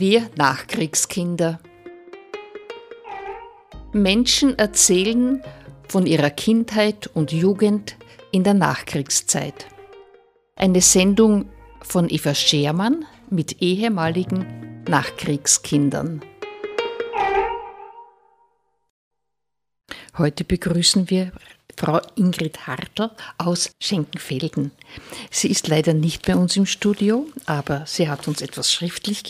Wir Nachkriegskinder. Menschen erzählen von ihrer Kindheit und Jugend in der Nachkriegszeit. Eine Sendung von Eva Schermann mit ehemaligen Nachkriegskindern. Heute begrüßen wir Frau Ingrid Hartl aus Schenkenfelden. Sie ist leider nicht bei uns im Studio, aber sie hat uns etwas schriftlich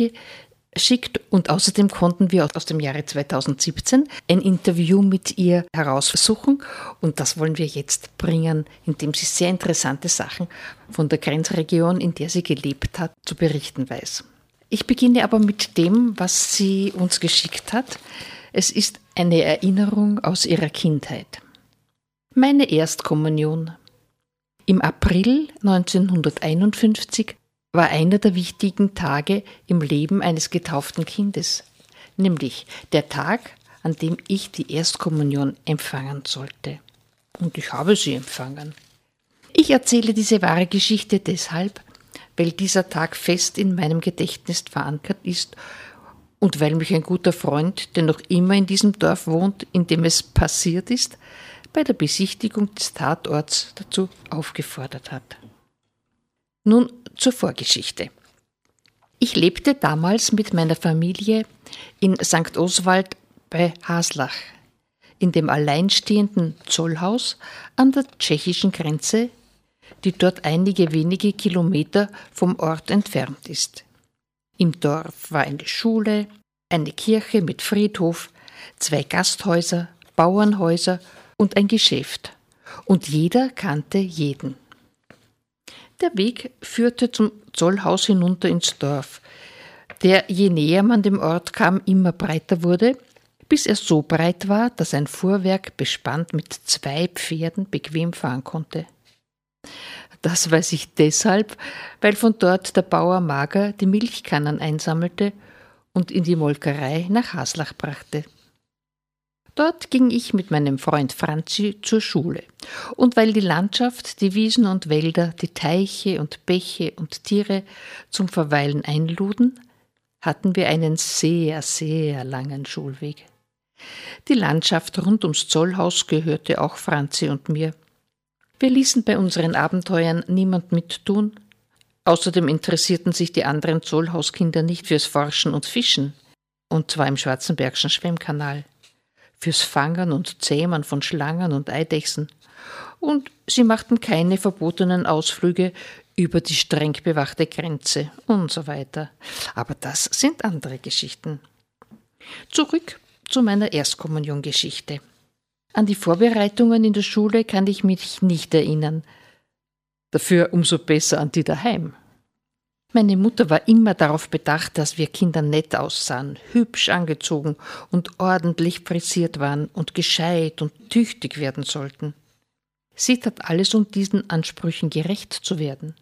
geschickt und außerdem konnten wir aus dem Jahre 2017 ein Interview mit ihr heraussuchen und das wollen wir jetzt bringen, indem sie sehr interessante Sachen von der Grenzregion, in der sie gelebt hat, zu berichten weiß. Ich beginne aber mit dem, was sie uns geschickt hat. Es ist eine Erinnerung aus ihrer Kindheit. Meine Erstkommunion. Im April 1951 war einer der wichtigen Tage im Leben eines getauften Kindes, nämlich der Tag, an dem ich die Erstkommunion empfangen sollte. Und ich habe sie empfangen. Ich erzähle diese wahre Geschichte deshalb, weil dieser Tag fest in meinem Gedächtnis verankert ist und weil mich ein guter Freund, der noch immer in diesem Dorf wohnt, in dem es passiert ist, bei der Besichtigung des Tatorts dazu aufgefordert hat. Nun zur Vorgeschichte. Ich lebte damals mit meiner Familie in St. Oswald bei Haslach, in dem alleinstehenden Zollhaus an der tschechischen Grenze, die dort einige wenige Kilometer vom Ort entfernt ist. Im Dorf war eine Schule, eine Kirche mit Friedhof, zwei Gasthäuser, Bauernhäuser und ein Geschäft, und jeder kannte jeden. Der Weg führte zum Zollhaus hinunter ins Dorf, der je näher man dem Ort kam, immer breiter wurde, bis er so breit war, dass ein Fuhrwerk bespannt mit zwei Pferden bequem fahren konnte. Das weiß ich deshalb, weil von dort der Bauer Mager die Milchkannen einsammelte und in die Molkerei nach Haslach brachte. Dort ging ich mit meinem Freund Franzi zur Schule. Und weil die Landschaft, die Wiesen und Wälder, die Teiche und Bäche und Tiere zum Verweilen einluden, hatten wir einen sehr, sehr langen Schulweg. Die Landschaft rund ums Zollhaus gehörte auch Franzi und mir. Wir ließen bei unseren Abenteuern niemand mittun. Außerdem interessierten sich die anderen Zollhauskinder nicht fürs Forschen und Fischen, und zwar im Schwarzenbergschen Schwemmkanal fürs Fangen und Zähmen von Schlangen und Eidechsen, und sie machten keine verbotenen Ausflüge über die streng bewachte Grenze und so weiter. Aber das sind andere Geschichten. Zurück zu meiner Erstkommuniongeschichte. An die Vorbereitungen in der Schule kann ich mich nicht erinnern. Dafür umso besser an die daheim. Meine Mutter war immer darauf bedacht, dass wir Kinder nett aussahen, hübsch angezogen und ordentlich frisiert waren und gescheit und tüchtig werden sollten. Sie tat alles, um diesen Ansprüchen gerecht zu werden.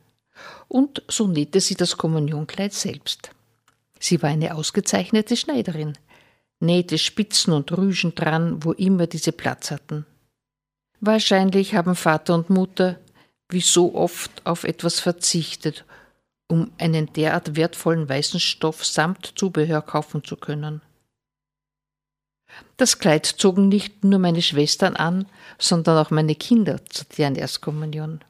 Und so nähte sie das Kommunionkleid selbst. Sie war eine ausgezeichnete Schneiderin, nähte Spitzen und Rüschen dran, wo immer diese Platz hatten. Wahrscheinlich haben Vater und Mutter, wie so oft, auf etwas verzichtet um einen derart wertvollen weißen Stoff samt Zubehör kaufen zu können. Das Kleid zogen nicht nur meine Schwestern an, sondern auch meine Kinder zu deren Erstkommunion.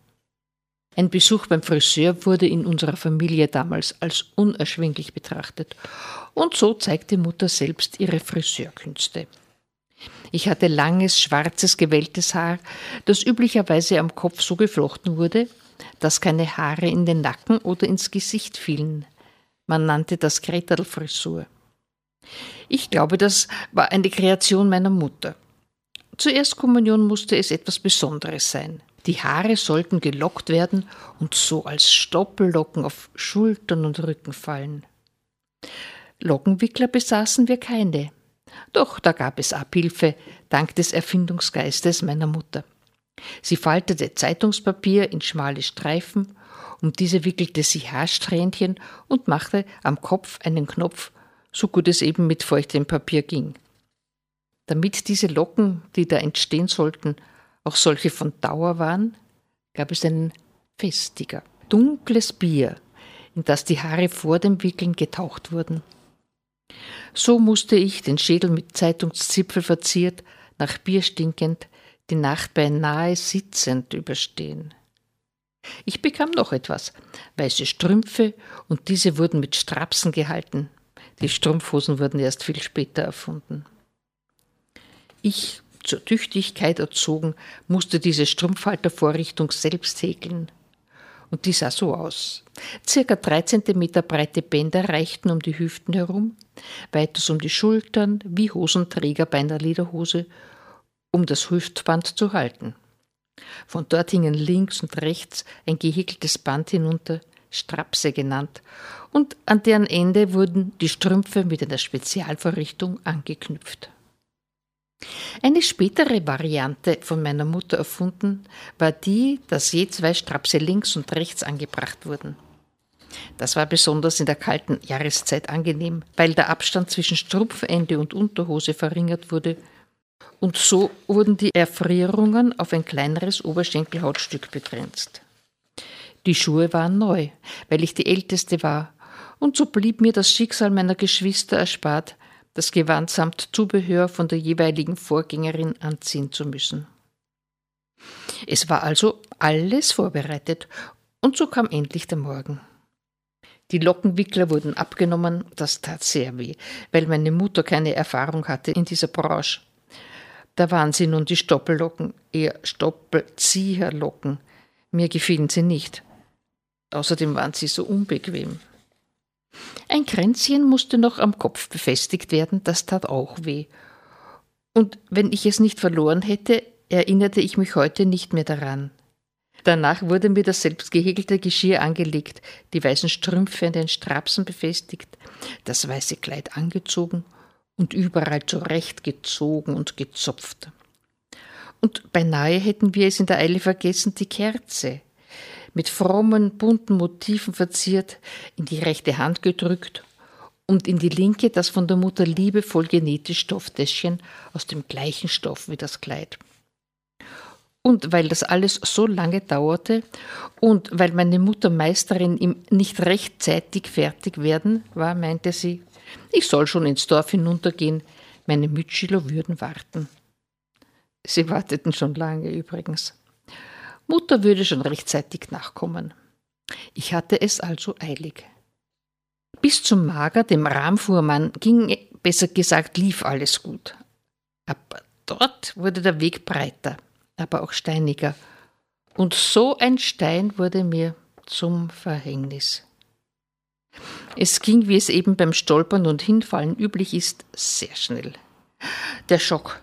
Ein Besuch beim Friseur wurde in unserer Familie damals als unerschwinglich betrachtet, und so zeigte Mutter selbst ihre Friseurkünste. Ich hatte langes, schwarzes, gewelltes Haar, das üblicherweise am Kopf so geflochten wurde, dass keine Haare in den Nacken oder ins Gesicht fielen. Man nannte das Gretelfrisur. Ich glaube, das war eine Kreation meiner Mutter. Zur Erstkommunion musste es etwas Besonderes sein. Die Haare sollten gelockt werden und so als Stoppellocken auf Schultern und Rücken fallen. Lockenwickler besaßen wir keine. Doch da gab es Abhilfe, dank des Erfindungsgeistes meiner Mutter. Sie faltete Zeitungspapier in schmale Streifen, um diese wickelte sie Haarsträhnchen und machte am Kopf einen Knopf, so gut es eben mit feuchtem Papier ging. Damit diese Locken, die da entstehen sollten, auch solche von Dauer waren, gab es einen Festiger, dunkles Bier, in das die Haare vor dem Wickeln getaucht wurden. So musste ich, den Schädel mit Zeitungszipfel verziert, nach Bier stinkend, die Nacht beinahe sitzend überstehen. Ich bekam noch etwas, weiße Strümpfe, und diese wurden mit Strapsen gehalten. Die Strumpfhosen wurden erst viel später erfunden. Ich, zur Tüchtigkeit erzogen, musste diese Strumpfhaltervorrichtung selbst häkeln. Und die sah so aus. Circa drei Zentimeter breite Bänder reichten um die Hüften herum, weiters um die Schultern, wie Hosenträger bei einer Lederhose, um das Hüftband zu halten. Von dort hingen links und rechts ein gehäkeltes Band hinunter, Strapse genannt, und an deren Ende wurden die Strümpfe mit einer Spezialvorrichtung angeknüpft. Eine spätere Variante von meiner Mutter erfunden war die, dass je zwei Strapse links und rechts angebracht wurden. Das war besonders in der kalten Jahreszeit angenehm, weil der Abstand zwischen Strumpfende und Unterhose verringert wurde und so wurden die Erfrierungen auf ein kleineres Oberschenkelhautstück begrenzt. Die Schuhe waren neu, weil ich die Älteste war, und so blieb mir das Schicksal meiner Geschwister erspart, das Gewand samt Zubehör von der jeweiligen Vorgängerin anziehen zu müssen. Es war also alles vorbereitet, und so kam endlich der Morgen. Die Lockenwickler wurden abgenommen, das tat sehr weh, weil meine Mutter keine Erfahrung hatte in dieser Branche. Da waren sie nun die Stoppellocken, eher Stoppelzieherlocken. Mir gefielen sie nicht. Außerdem waren sie so unbequem. Ein Kränzchen musste noch am Kopf befestigt werden, das tat auch weh. Und wenn ich es nicht verloren hätte, erinnerte ich mich heute nicht mehr daran. Danach wurde mir das selbstgehäkelte Geschirr angelegt, die weißen Strümpfe an den Strapsen befestigt, das weiße Kleid angezogen und überall zurechtgezogen und gezopft. Und beinahe hätten wir es in der Eile vergessen, die Kerze, mit frommen, bunten Motiven verziert, in die rechte Hand gedrückt und in die linke das von der Mutter liebevoll genähte Stofftäschchen aus dem gleichen Stoff wie das Kleid. Und weil das alles so lange dauerte und weil meine Mutter Meisterin im nicht rechtzeitig fertig werden war, meinte sie, ich soll schon ins Dorf hinuntergehen, meine Mitschüler würden warten. Sie warteten schon lange übrigens. Mutter würde schon rechtzeitig nachkommen. Ich hatte es also eilig. Bis zum Mager, dem Rahmfuhrmann, ging, besser gesagt, lief alles gut. Aber dort wurde der Weg breiter, aber auch steiniger. Und so ein Stein wurde mir zum Verhängnis. Es ging, wie es eben beim Stolpern und Hinfallen üblich ist, sehr schnell. Der Schock.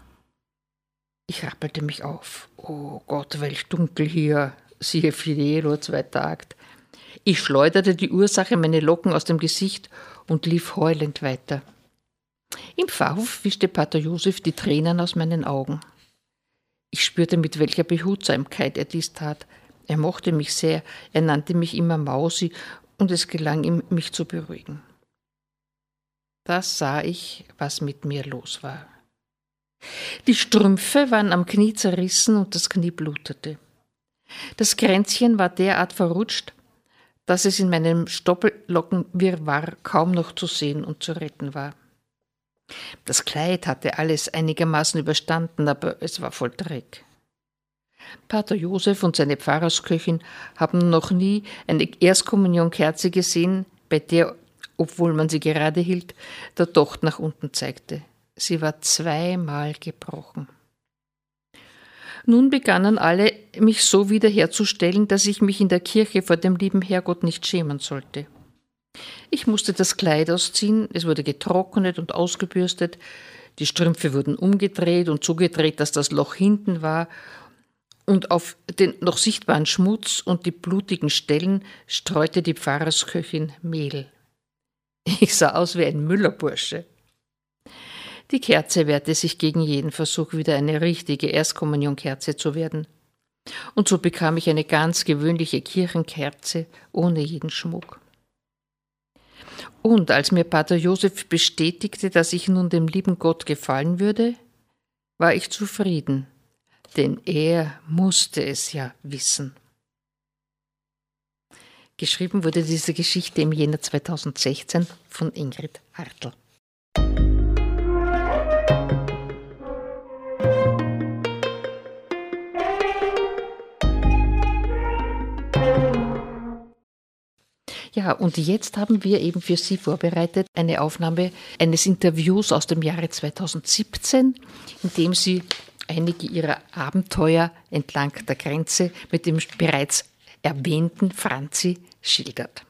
Ich rappelte mich auf. Oh Gott, welch dunkel hier, siehe Fidelo, zweiter Akt. Ich schleuderte die Ursache, meine Locken aus dem Gesicht und lief heulend weiter. Im Pfarrhof wischte Pater Josef die Tränen aus meinen Augen. Ich spürte, mit welcher Behutsamkeit er dies tat. Er mochte mich sehr, er nannte mich immer Mausi und es gelang ihm, mich zu beruhigen. Da sah ich, was mit mir los war. Die Strümpfe waren am Knie zerrissen und das Knie blutete. Das Kränzchen war derart verrutscht, dass es in meinem Stoppellockenwirrwarr kaum noch zu sehen und zu retten war. Das Kleid hatte alles einigermaßen überstanden, aber es war voll Dreck. Pater Josef und seine Pfarrersköchin haben noch nie eine Erstkommunionkerze gesehen, bei der, obwohl man sie gerade hielt, der Docht nach unten zeigte. Sie war zweimal gebrochen. Nun begannen alle, mich so wiederherzustellen, dass ich mich in der Kirche vor dem lieben Herrgott nicht schämen sollte. Ich musste das Kleid ausziehen, es wurde getrocknet und ausgebürstet, die Strümpfe wurden umgedreht und zugedreht, dass das Loch hinten war, und auf den noch sichtbaren Schmutz und die blutigen Stellen streute die Pfarrersköchin Mehl. Ich sah aus wie ein Müllerbursche. Die Kerze wehrte sich gegen jeden Versuch, wieder eine richtige Erstkommunionkerze zu werden. Und so bekam ich eine ganz gewöhnliche Kirchenkerze ohne jeden Schmuck. Und als mir Pater Josef bestätigte, dass ich nun dem lieben Gott gefallen würde, war ich zufrieden denn er musste es ja wissen. Geschrieben wurde diese Geschichte im Jänner 2016 von Ingrid Hartl. Ja, und jetzt haben wir eben für Sie vorbereitet eine Aufnahme eines Interviews aus dem Jahre 2017, in dem sie einige Ihrer Abenteuer entlang der Grenze mit dem bereits erwähnten Franzi schildert.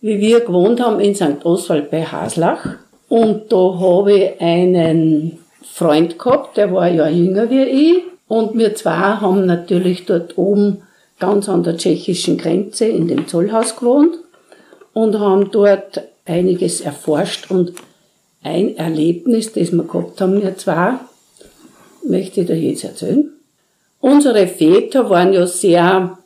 Wie wir gewohnt haben in St. Oswald bei Haslach, und da habe ich einen Freund gehabt, der war Jahr jünger wie ich. Und wir zwei haben natürlich dort oben ganz an der tschechischen Grenze in dem Zollhaus gewohnt und haben dort einiges erforscht. Und ein Erlebnis, das wir gehabt haben, wir zwei, möchte ich dir jetzt erzählen. Unsere Väter waren ja sehr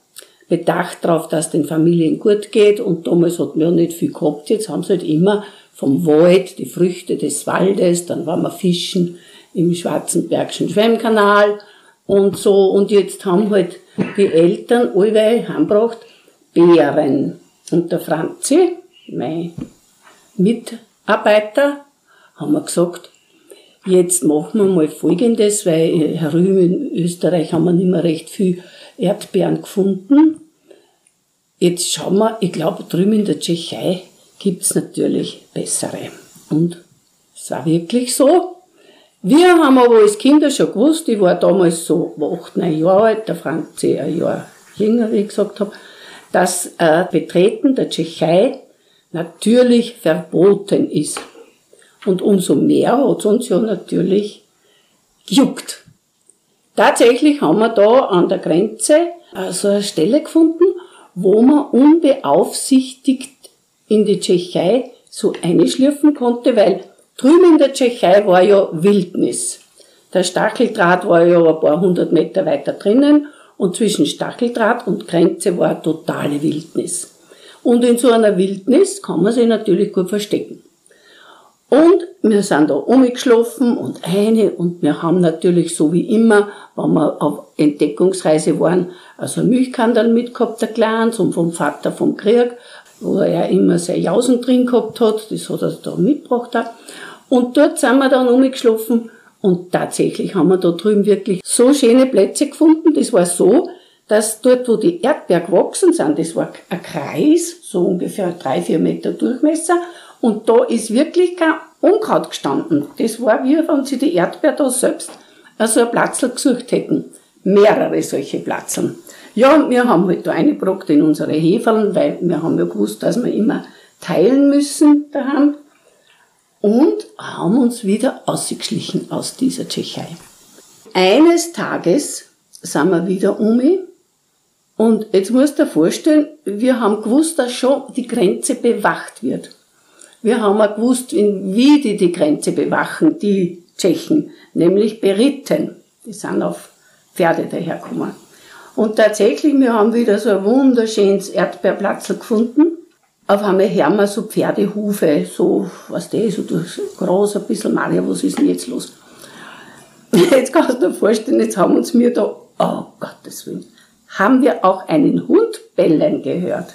bedacht darauf, dass den Familien gut geht und damals hat man ja nicht viel gehabt. Jetzt haben sie halt immer vom Wald, die Früchte des Waldes, dann waren wir fischen im Schwarzenbergischen Schwemmkanal und so. Und jetzt haben halt die Eltern alle heimgebracht Beeren. Und der Franzi, mein Mitarbeiter, haben wir gesagt, jetzt machen wir mal Folgendes, weil herüben in Österreich haben wir nicht mehr recht viel Erdbeeren gefunden. Jetzt schauen wir, ich glaube drüben in der Tschechei gibt's natürlich bessere. Und es war wirklich so. Wir haben aber als Kinder schon gewusst, ich war damals so acht, neun Jahre alt, der Franzi ein Jahr jünger, wie ich gesagt habe, dass äh, Betreten der Tschechei natürlich verboten ist. Und umso mehr hat uns ja natürlich gejuckt. Tatsächlich haben wir da an der Grenze also eine Stelle gefunden, wo man unbeaufsichtigt in die Tschechei so einschlürfen konnte, weil drüben in der Tschechei war ja Wildnis. Der Stacheldraht war ja ein paar hundert Meter weiter drinnen und zwischen Stacheldraht und Grenze war totale Wildnis. Und in so einer Wildnis kann man sich natürlich gut verstecken. Und wir sind da umgeschlafen und eine und wir haben natürlich so wie immer, wenn wir auf Entdeckungsreise waren, also Milchkandel mitgehabt, der Kleins und vom Vater vom Krieg wo er immer sein Jausen drin gehabt hat, das hat er da mitgebracht. Auch. Und dort sind wir dann umgeschlafen und tatsächlich haben wir da drüben wirklich so schöne Plätze gefunden. Das war so, dass dort, wo die Erdbeer gewachsen sind, das war ein Kreis, so ungefähr drei, vier Meter Durchmesser, und da ist wirklich kein Unkraut gestanden. Das war wie wenn sie die Erdbeer da selbst also ein Platzl gesucht hätten. Mehrere solche Platzeln. Ja, wir haben halt da eingebrockt in unsere Heferln, weil wir haben ja gewusst, dass wir immer teilen müssen daheim. Und haben uns wieder ausgeschlichen aus dieser Tschechei. Eines Tages sind wir wieder um und jetzt musst du dir vorstellen, wir haben gewusst, dass schon die Grenze bewacht wird. Wir haben auch gewusst, wie die die Grenze bewachen, die Tschechen, nämlich beritten. Die sind auf Pferde dahergekommen. Und tatsächlich, wir haben wieder so ein wunderschönes Erdbeerplatz gefunden. Auf einmal hören wir so Pferdehufe, so, was der so durch groß, ein bisschen Maria, was ist denn jetzt los? Jetzt kannst du dir vorstellen, jetzt haben uns mir da, oh Gottes Willen, haben wir auch einen Hund bellen gehört.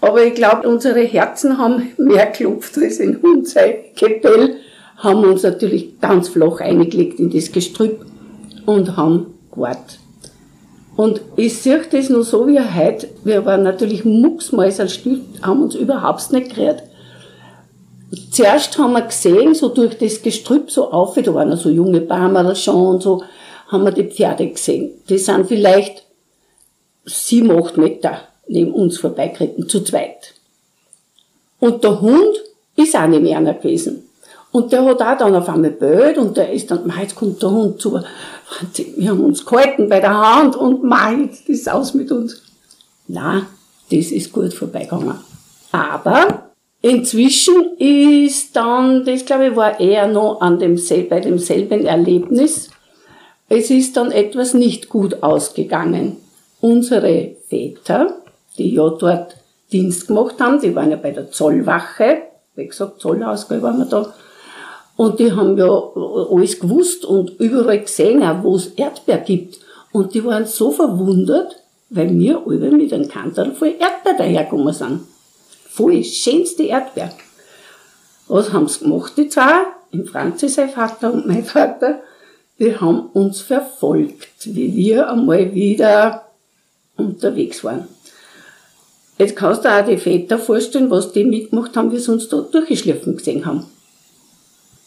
Aber ich glaube, unsere Herzen haben mehr geklopft als ein Hund sein Gebell, haben uns natürlich ganz flach eingelegt in das Gestrüpp und haben gewartet. Und ich sehe das nur so wie heute. Wir waren natürlich mucksmäuserstill, haben uns überhaupt nicht gerührt. Zuerst haben wir gesehen, so durch das Gestrüpp so auf, da waren so junge Bäume schon und so, haben wir die Pferde gesehen. Die sind vielleicht sieben, acht Meter neben uns vorbeigeritten, zu zweit. Und der Hund ist auch nicht mehr gewesen. Und der hat auch dann auf einmal böd und der ist dann, jetzt kommt der Hund zu. Wir haben uns gehalten bei der Hand und mei, jetzt ist aus mit uns. Na, das ist gut vorbeigegangen. Aber inzwischen ist dann, das glaube ich war eher noch an dem, bei demselben Erlebnis, es ist dann etwas nicht gut ausgegangen. Unsere Väter, die ja dort Dienst gemacht haben, die waren ja bei der Zollwache, wie gesagt, Zollausgabe waren wir da, und die haben ja alles gewusst und überall gesehen, auch wo es Erdbeer gibt. Und die waren so verwundert, weil wir alle mit einem Kantel voll Erdbeer dahergekommen sind. Voll schönste Erdbeer. Was haben sie gemacht, die zwei? im Franzi, sein Vater und mein Vater, die haben uns verfolgt, wie wir einmal wieder unterwegs waren. Jetzt kannst du auch die Väter vorstellen, was die mitgemacht haben, wie sie uns da durchgeschliffen gesehen haben.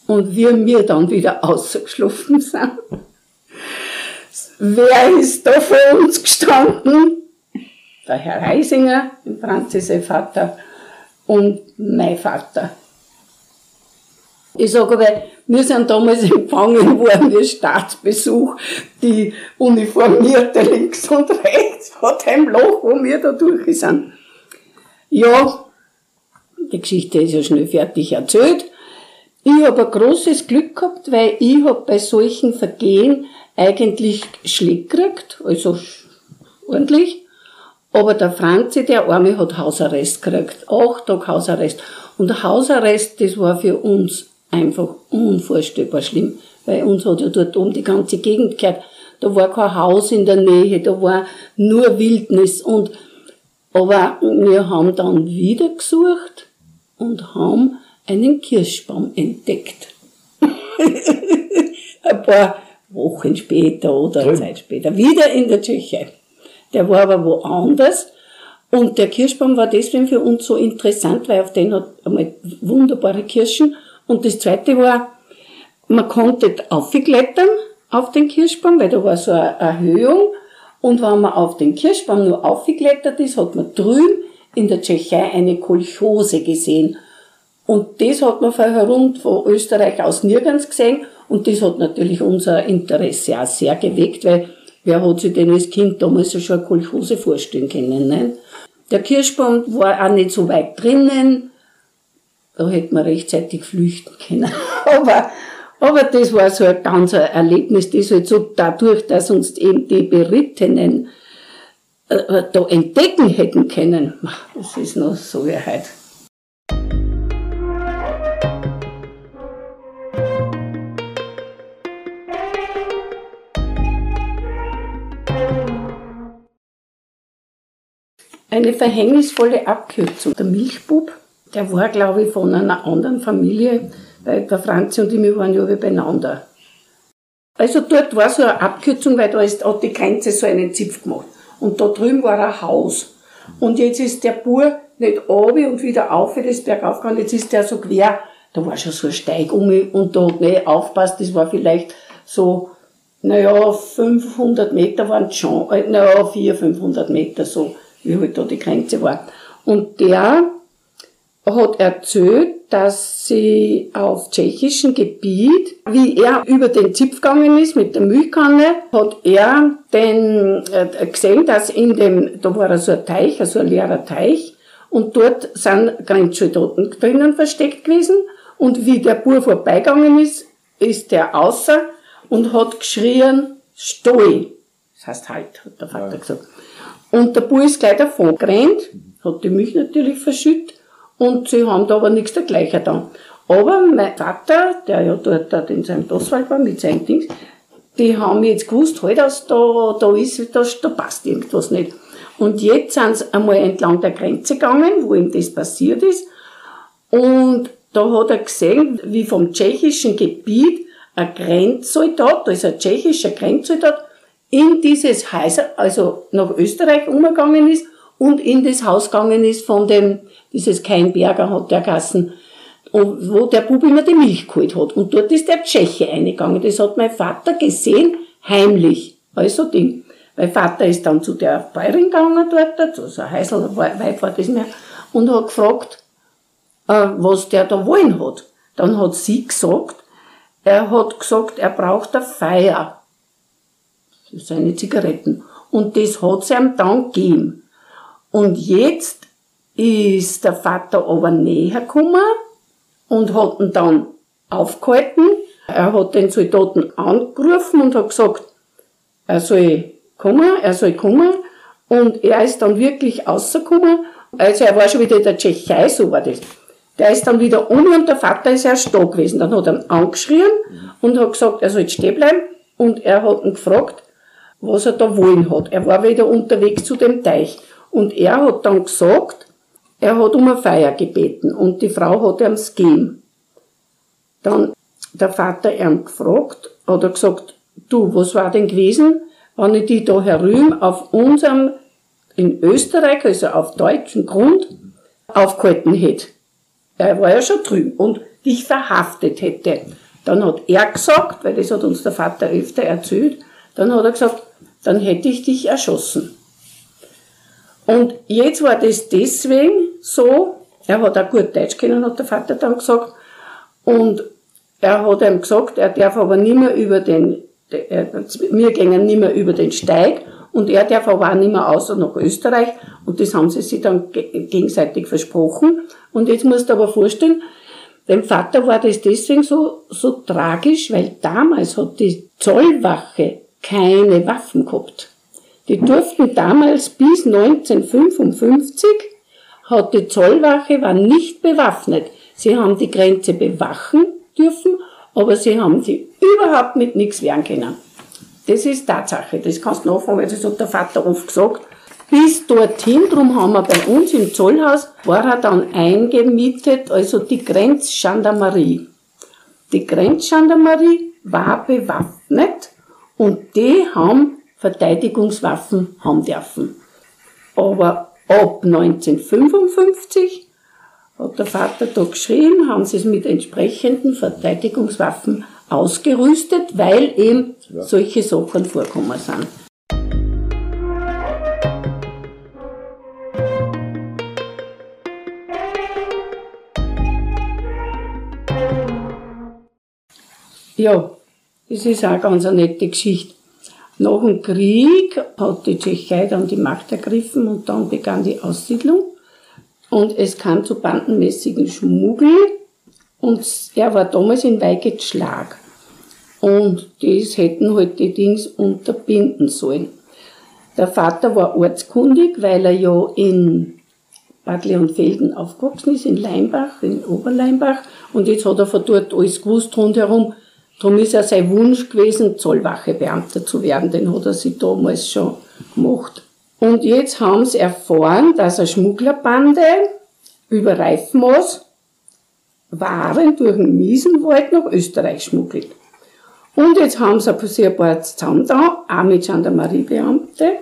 Und wir dann wieder ausgeschlafen sind. Wer ist da vor uns gestanden? Der Herr Reisinger, Franzi sein Vater, und mein Vater. Ich sage aber, wir sind damals empfangen worden wie Staatsbesuch. Die Uniformierte links und rechts hat ein Loch, wo wir da durch sind. Ja, die Geschichte ist ja schnell fertig erzählt. Ich habe ein großes Glück gehabt, weil ich habe bei solchen Vergehen eigentlich Schläge gekriegt, also ordentlich. Aber der Franzi, der Arme, hat Hausarrest gekriegt. Acht Tage Hausarrest. Und Hausarrest, das war für uns einfach unvorstellbar schlimm. Weil uns hat ja dort oben die ganze Gegend gehört. Da war kein Haus in der Nähe, da war nur Wildnis. Und, aber wir haben dann wieder gesucht und haben einen Kirschbaum entdeckt. Ein paar Wochen später oder Drüben. Zeit später. Wieder in der Tschechei. Der war aber woanders. Und der Kirschbaum war deswegen für uns so interessant, weil auf den hat einmal wunderbare Kirschen. Und das zweite war, man konnte aufklettern auf den Kirschbaum, weil da war so eine Erhöhung. Und wenn man auf den Kirschbaum nur aufgeklettert ist, hat man drüben in der Tschechei eine Kolchose gesehen. Und das hat man von herum von Österreich aus nirgends gesehen. Und das hat natürlich unser Interesse auch sehr geweckt, weil Wer hat sich denn als Kind damals schon eine Kolchose vorstellen können? Ne? Der Kirschbaum war auch nicht so weit drinnen. Da hätte man rechtzeitig flüchten können. aber, aber das war so ein ganz Erlebnis, das halt so dadurch, dass uns eben die Berittenen äh, da entdecken hätten können. Das ist noch so wie heute. Eine verhängnisvolle Abkürzung. Der Milchbub, der war, glaube ich, von einer anderen Familie, weil der Franzi und ich, waren ja beieinander. Also dort war so eine Abkürzung, weil da ist, hat die Grenze so einen Zipf gemacht. Und da drüben war ein Haus. Und jetzt ist der Bur nicht oben und wieder auf, wie das bergauf gegangen, jetzt ist der so quer, da war schon so ein Steig um und da nicht aufpasst, das war vielleicht so, naja, 500 Meter waren schon, naja, 400, 500 Meter so wie halt da die Grenze war. Und der hat erzählt, dass sie auf tschechischem Gebiet, wie er über den Zipf gegangen ist mit der Milchkanne, hat er den, äh, gesehen, dass in dem, da war so ein Teich, also ein leerer Teich, und dort sind Grenzsoldaten drinnen versteckt gewesen, und wie der Bur vorbeigegangen ist, ist der außer und hat geschrien, Stoi. Das heißt halt, hat der Vater ja. gesagt. Und der Bub ist gleich davon gerannt, hat die Milch natürlich verschüttet und sie haben da aber nichts dergleichen dann. Aber mein Vater, der ja dort in seinem Dosswald war mit seinen Dings, die haben jetzt gewusst, halt, dass da, da ist, da, da passt irgendwas nicht. Und jetzt sind sie einmal entlang der Grenze gegangen, wo ihm das passiert ist. Und da hat er gesehen, wie vom tschechischen Gebiet ein Grenzsoldat, da ist ein tschechischer Grenzsoldat, in dieses Haus, also nach Österreich umgegangen ist und in das Haus gegangen ist von dem, dieses Keinberger hat der Gassen, wo der Bub immer die Milch geholt hat. Und dort ist der Tscheche eingegangen. Das hat mein Vater gesehen, heimlich. Also Ding. Mein Vater ist dann zu der Bäuerin gegangen dort, zu so Heisel, weit war das mehr, und hat gefragt, äh, was der da wollen hat. Dann hat sie gesagt, er hat gesagt, er braucht eine Feier seine Zigaretten. Und das hat sie ihm dann gegeben. Und jetzt ist der Vater aber näher gekommen und hat ihn dann aufgehalten. Er hat den Soldaten angerufen und hat gesagt, er soll kommen, er soll kommen. Und er ist dann wirklich rausgekommen. Also er war schon wieder in der Tschechei, so war das. Der ist dann wieder ohne und der Vater ist erst da gewesen. Dann hat er ihn angeschrien und hat gesagt, er soll stehen bleiben. Und er hat ihn gefragt, was er da wollen hat. Er war wieder unterwegs zu dem Teich. Und er hat dann gesagt, er hat um eine Feier gebeten und die Frau hat ihm es gegeben. Dann der Vater ihn gefragt, oder gesagt, du, was war denn gewesen, wenn ich die da herüben auf unserem, in Österreich, also auf deutschem Grund, aufgehalten hätte. Er war ja schon drüben und dich verhaftet hätte. Dann hat er gesagt, weil das hat uns der Vater öfter erzählt, dann hat er gesagt, dann hätte ich dich erschossen. Und jetzt war das deswegen so, er hat auch gut Deutsch kennen, hat der Vater dann gesagt, und er hat ihm gesagt, er darf aber nicht mehr über den, wir gingen nicht mehr über den Steig, und er darf aber auch nicht mehr außer nach Österreich, und das haben sie sich dann gegenseitig versprochen. Und jetzt musst du aber vorstellen, dem Vater war das deswegen so, so tragisch, weil damals hat die Zollwache keine Waffen gehabt. Die durften damals bis 1955 hat die Zollwache war nicht bewaffnet. Sie haben die Grenze bewachen dürfen, aber sie haben sie überhaupt mit nichts wehren können. Das ist Tatsache. Das kannst du nachfragen, das hat der Vater oft gesagt. Bis dorthin, drum haben wir bei uns im Zollhaus, war er dann eingemietet, also die Grenzgendarmerie. Die Grenzgendarmerie war bewaffnet und die haben Verteidigungswaffen haben dürfen. Aber ab 1955 hat der Vater da geschrieben, haben sie es mit entsprechenden Verteidigungswaffen ausgerüstet, weil eben ja. solche Sachen vorkommen sind. Ja, das ist auch ganz eine nette Geschichte. Nach dem Krieg hat die Tschechei dann die Macht ergriffen und dann begann die Aussiedlung. Und es kam zu bandenmäßigen Schmuggel und er war damals in Weigetschlag. Und das hätten halt die Dings unterbinden sollen. Der Vater war ortskundig, weil er ja in Bad Leonfelden aufgewachsen ist, in Leimbach, in Oberleimbach. Und jetzt hat er von dort alles gewusst rundherum. Darum ist er sein Wunsch gewesen, Zollwachebeamter zu werden. Den hat er sich damals schon gemacht. Und jetzt haben sie erfahren, dass eine Schmugglerbande über Reifenmoos Waren durch den Miesenwald nach Österreich schmuggelt. Und jetzt haben sie ein paar zusammen da, auch mit Gendarmeriebeamte,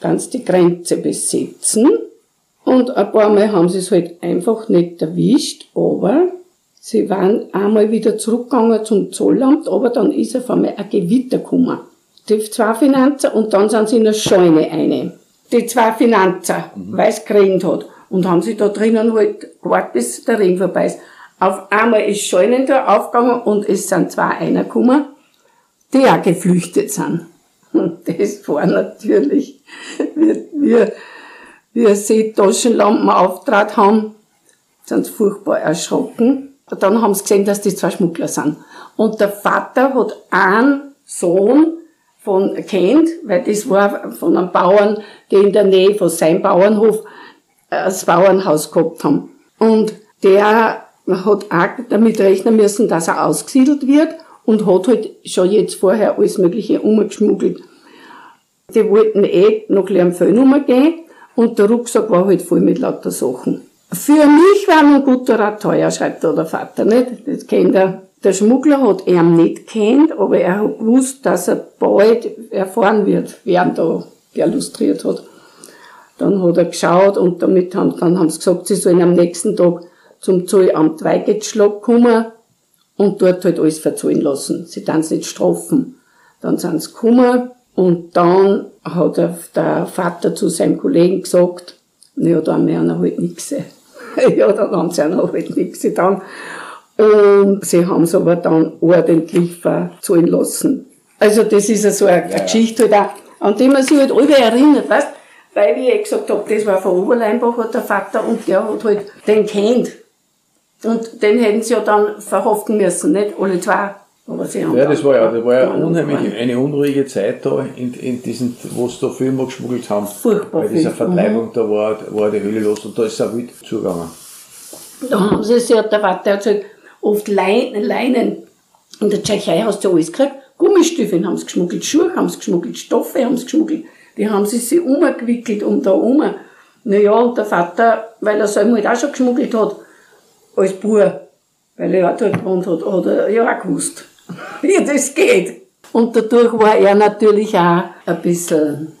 ganz die Grenze besetzen. Und ein paar Mal haben sie es halt einfach nicht erwischt, aber Sie waren einmal wieder zurückgegangen zum Zollamt, aber dann ist auf einmal ein Gewitter gekommen. Die zwei Finanzer und dann sind sie in eine Scheune eine. Die zwei Finanzer, mhm. weil es geregnet hat. Und haben sie da drinnen halt gewartet, bis der Regen vorbei ist. Auf einmal ist Scheunen da aufgegangen und es sind zwei einer gekommen, die auch geflüchtet sind. Und das war natürlich, wie wir, wir sie Taschenlampen auftrat haben, sind sie furchtbar erschrocken dann haben sie gesehen, dass die zwei Schmuggler sind. Und der Vater hat einen Sohn von kennt, weil das war von einem Bauern, die in der Nähe von seinem Bauernhof äh, das Bauernhaus gehabt haben. Und der hat auch damit rechnen müssen, dass er ausgesiedelt wird und hat halt schon jetzt vorher alles Mögliche umgeschmuggelt. Die wollten eh nach Lärmföhn gehen und der Rucksack war halt voll mit lauter Sachen. Für mich war ein guter Rat teuer, schreibt da der Vater, nicht? Das kennt er. Der Schmuggler hat er nicht kennt, aber er hat gewusst, dass er bald erfahren wird, wer ihn da illustriert hat. Dann hat er geschaut und damit haben, dann haben sie gesagt, sie sollen am nächsten Tag zum Zollamt Weigetschlag kommen und dort halt alles verzahlen lassen. Sie dann nicht strafen. Dann sind sie gekommen und dann hat der Vater zu seinem Kollegen gesagt, naja, da haben wir halt nichts. ja, dann haben sie auch noch halt nichts getan. Und sie haben es aber dann ordentlich verzahlen lassen. Also das ist ja so eine, ja, Geschichte halt auch, an die man sich halt alle erinnert, weißt Weil, wie ich gesagt habe, das war von Oberleinbach, der Vater, und der hat halt den kennt. Und den hätten sie ja dann verhaften müssen, nicht? Alle zwei. Aber sie haben ja, das war ja, das war ja unheimlich eine unruhige Zeit da, in, in diesen, wo sie da Filme geschmuggelt haben. Furchtbar. Bei dieser Vertreibung, mhm. da war, war die Höhle los und da ist es auch wild zugegangen. Da haben sie sich, der Vater hat halt oft Leinen, Leinen. In der Tschechei hast du alles gekriegt. Gummistiefel haben sie geschmuggelt, Schuhe haben sie geschmuggelt, Stoffe haben sie geschmuggelt. Die haben sie sich umgewickelt um da um. Naja, und der Vater, weil er selber halt auch schon geschmuggelt hat, als Bub, weil er dort gewohnt hat, hat er ja auch gewusst, wie das geht. Und dadurch war er natürlich auch ein bisschen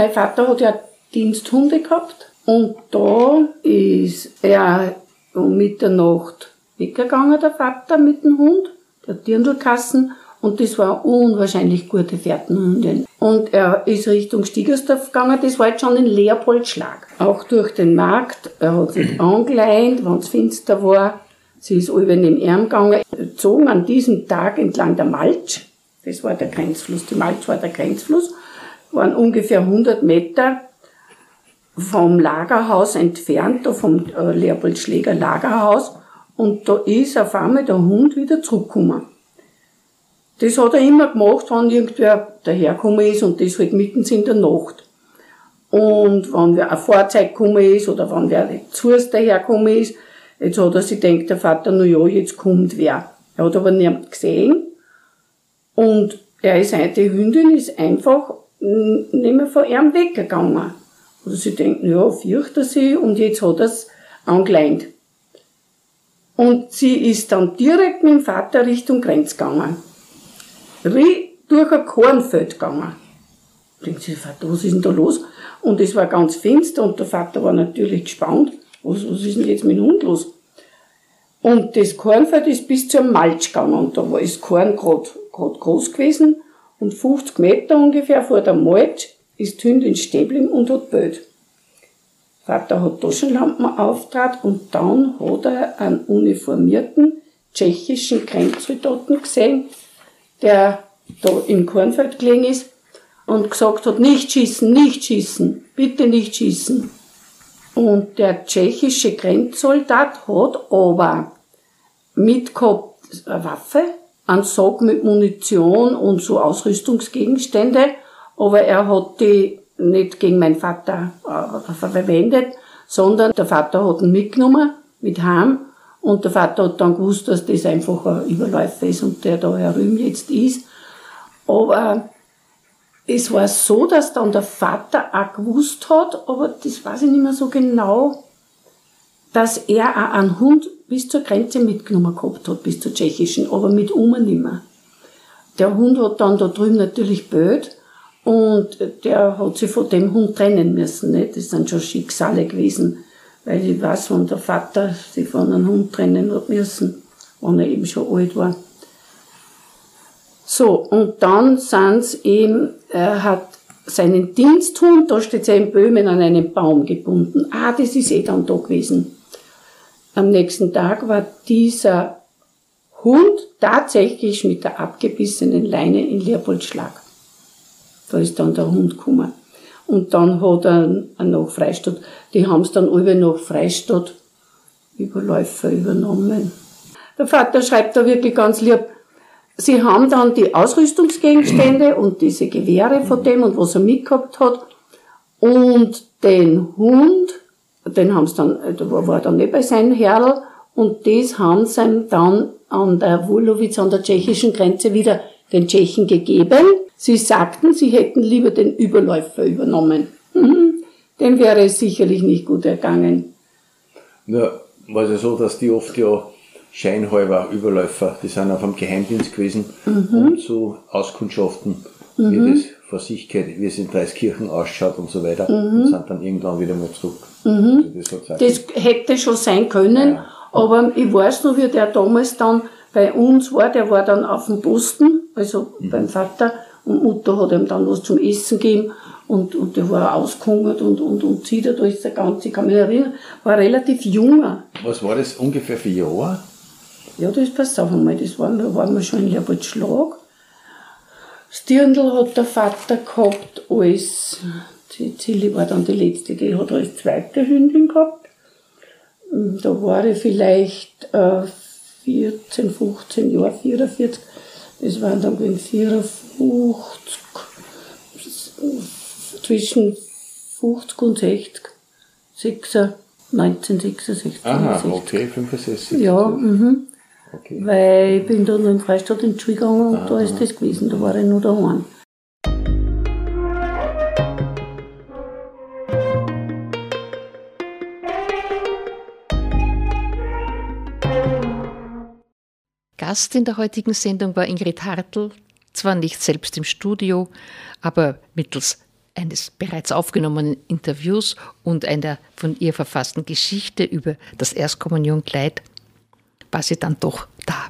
Mein Vater hat ja Diensthunde gehabt und da ist er um Mitternacht weggegangen, der Vater mit dem Hund, der Dirndlkassen und das war unwahrscheinlich gute Fährtenhündin. Und er ist Richtung Stiegersdorf gegangen, das war jetzt schon ein Leopoldschlag. Auch durch den Markt, er hat sich angeleint, wenn es finster war. Sie ist über den Arm gegangen, zogen an diesem Tag entlang der Malch, das war der Grenzfluss, die Malch war der Grenzfluss, waren ungefähr 100 Meter vom Lagerhaus entfernt, da vom äh, Leopold Schläger Lagerhaus, und da ist auf einmal der Hund wieder zurückgekommen. Das hat er immer gemacht, wenn irgendwer dahergekommen ist und das halt mitten in der Nacht. Und wenn wer ein Fahrzeug gekommen ist oder wenn wer zu Fuß dahergekommen ist, jetzt hat er sich gedacht, der Vater, na ja, jetzt kommt wer. Er hat aber niemand gesehen. Und er ist, die Hündin ist einfach nicht mehr von ihm weggegangen. Oder sie denken, ja, fürchtet sie und jetzt hat er es angeleint. Und sie ist dann direkt mit dem Vater Richtung Grenz gegangen durch ein Kornfeld gegangen. Denkt Vater, was ist denn da los? Und es war ganz finster und der Vater war natürlich gespannt. Was, was ist denn jetzt mit dem Hund los? Und das Kornfeld ist bis zum Malch gegangen und da war das Korn gerade groß gewesen und 50 Meter ungefähr vor der Malch ist Hündin stehen und hat böd. Vater hat Taschenlampen auftrat und dann hat er einen uniformierten tschechischen Grenzsoldaten gesehen, der da im Kornfeld gelegen ist und gesagt hat, nicht schießen, nicht schießen, bitte nicht schießen. Und der tschechische Grenzsoldat hat aber mitgehabt eine Waffe, einen Sack mit Munition und so Ausrüstungsgegenstände, aber er hat die nicht gegen meinen Vater äh, verwendet, sondern der Vater hat ihn mitgenommen mit heim und der Vater hat dann gewusst, dass das einfach ein Überläufer ist und der da herüben jetzt ist. Aber es war so, dass dann der Vater auch gewusst hat, aber das weiß ich nicht mehr so genau, dass er auch einen Hund bis zur Grenze mitgenommen gehabt hat, bis zur tschechischen, aber mit Oma nicht mehr. Der Hund hat dann da drüben natürlich böd und der hat sich von dem Hund trennen müssen. Nicht? Das sind schon Schicksale gewesen weil ich weiß, wenn der Vater sich von einem Hund trennen hat müssen, wenn er eben schon alt war. So, und dann sind sie eben, er hat seinen Diensthund, da steht sein Böhmen an einen Baum gebunden. Ah, das ist eh dann da gewesen. Am nächsten Tag war dieser Hund tatsächlich mit der abgebissenen Leine in Leopoldschlag. Da ist dann der Hund gekommen. Und dann hat er noch Freistadt, die haben es dann alle nach Freistadt Überläufer übernommen. Der Vater schreibt da wirklich ganz lieb, sie haben dann die Ausrüstungsgegenstände und diese Gewehre von dem und was er mitgehabt hat und den Hund, den haben sie dann, der war dann nicht bei seinem Herrl und das haben sie dann an der Wulowitz, an der tschechischen Grenze wieder den Tschechen gegeben Sie sagten, sie hätten lieber den Überläufer übernommen. Mhm. Dem wäre es sicherlich nicht gut ergangen. Ja, war es ja so, dass die oft ja scheinhalber Überläufer, die sind auf einem Geheimdienst gewesen, mhm. um zu Auskundschaften, mhm. wie das vor sich geht, wie es in Dreiskirchen ausschaut und so weiter, mhm. und sind dann irgendwann wieder mal zurück. Mhm. Also das, das, hätte schon sein können, ja. aber ich weiß noch, wie der damals dann bei uns war, der war dann auf dem Posten, also mhm. beim Vater, und Mutter hat ihm dann was zum Essen gegeben und, und der war ausgehungert und, und, und zittert durch der ganze, ich kann mich erinnern, war relativ junger. Was war das ungefähr für Jahre? Ja, das passt auf einmal, das waren, da waren wir schon in Leopoldschlag. Das Dirndl hat der Vater gehabt als, die Zilli war dann die letzte, die hat er als zweite Hündin gehabt. Da war ich vielleicht äh, 14, 15 Jahre, 44. Das waren dann in 54, zwischen 50 und 60, 6, 1966. Aha, 60. okay, 65. Ja, mhm. Okay. Weil ich bin dann in Freistadt in die Schule gegangen und ah, da ist das gewesen, da war ich nur daheim. Gast in der heutigen Sendung war Ingrid Hartl, zwar nicht selbst im Studio, aber mittels eines bereits aufgenommenen Interviews und einer von ihr verfassten Geschichte über das Erstkommunionkleid war sie dann doch da.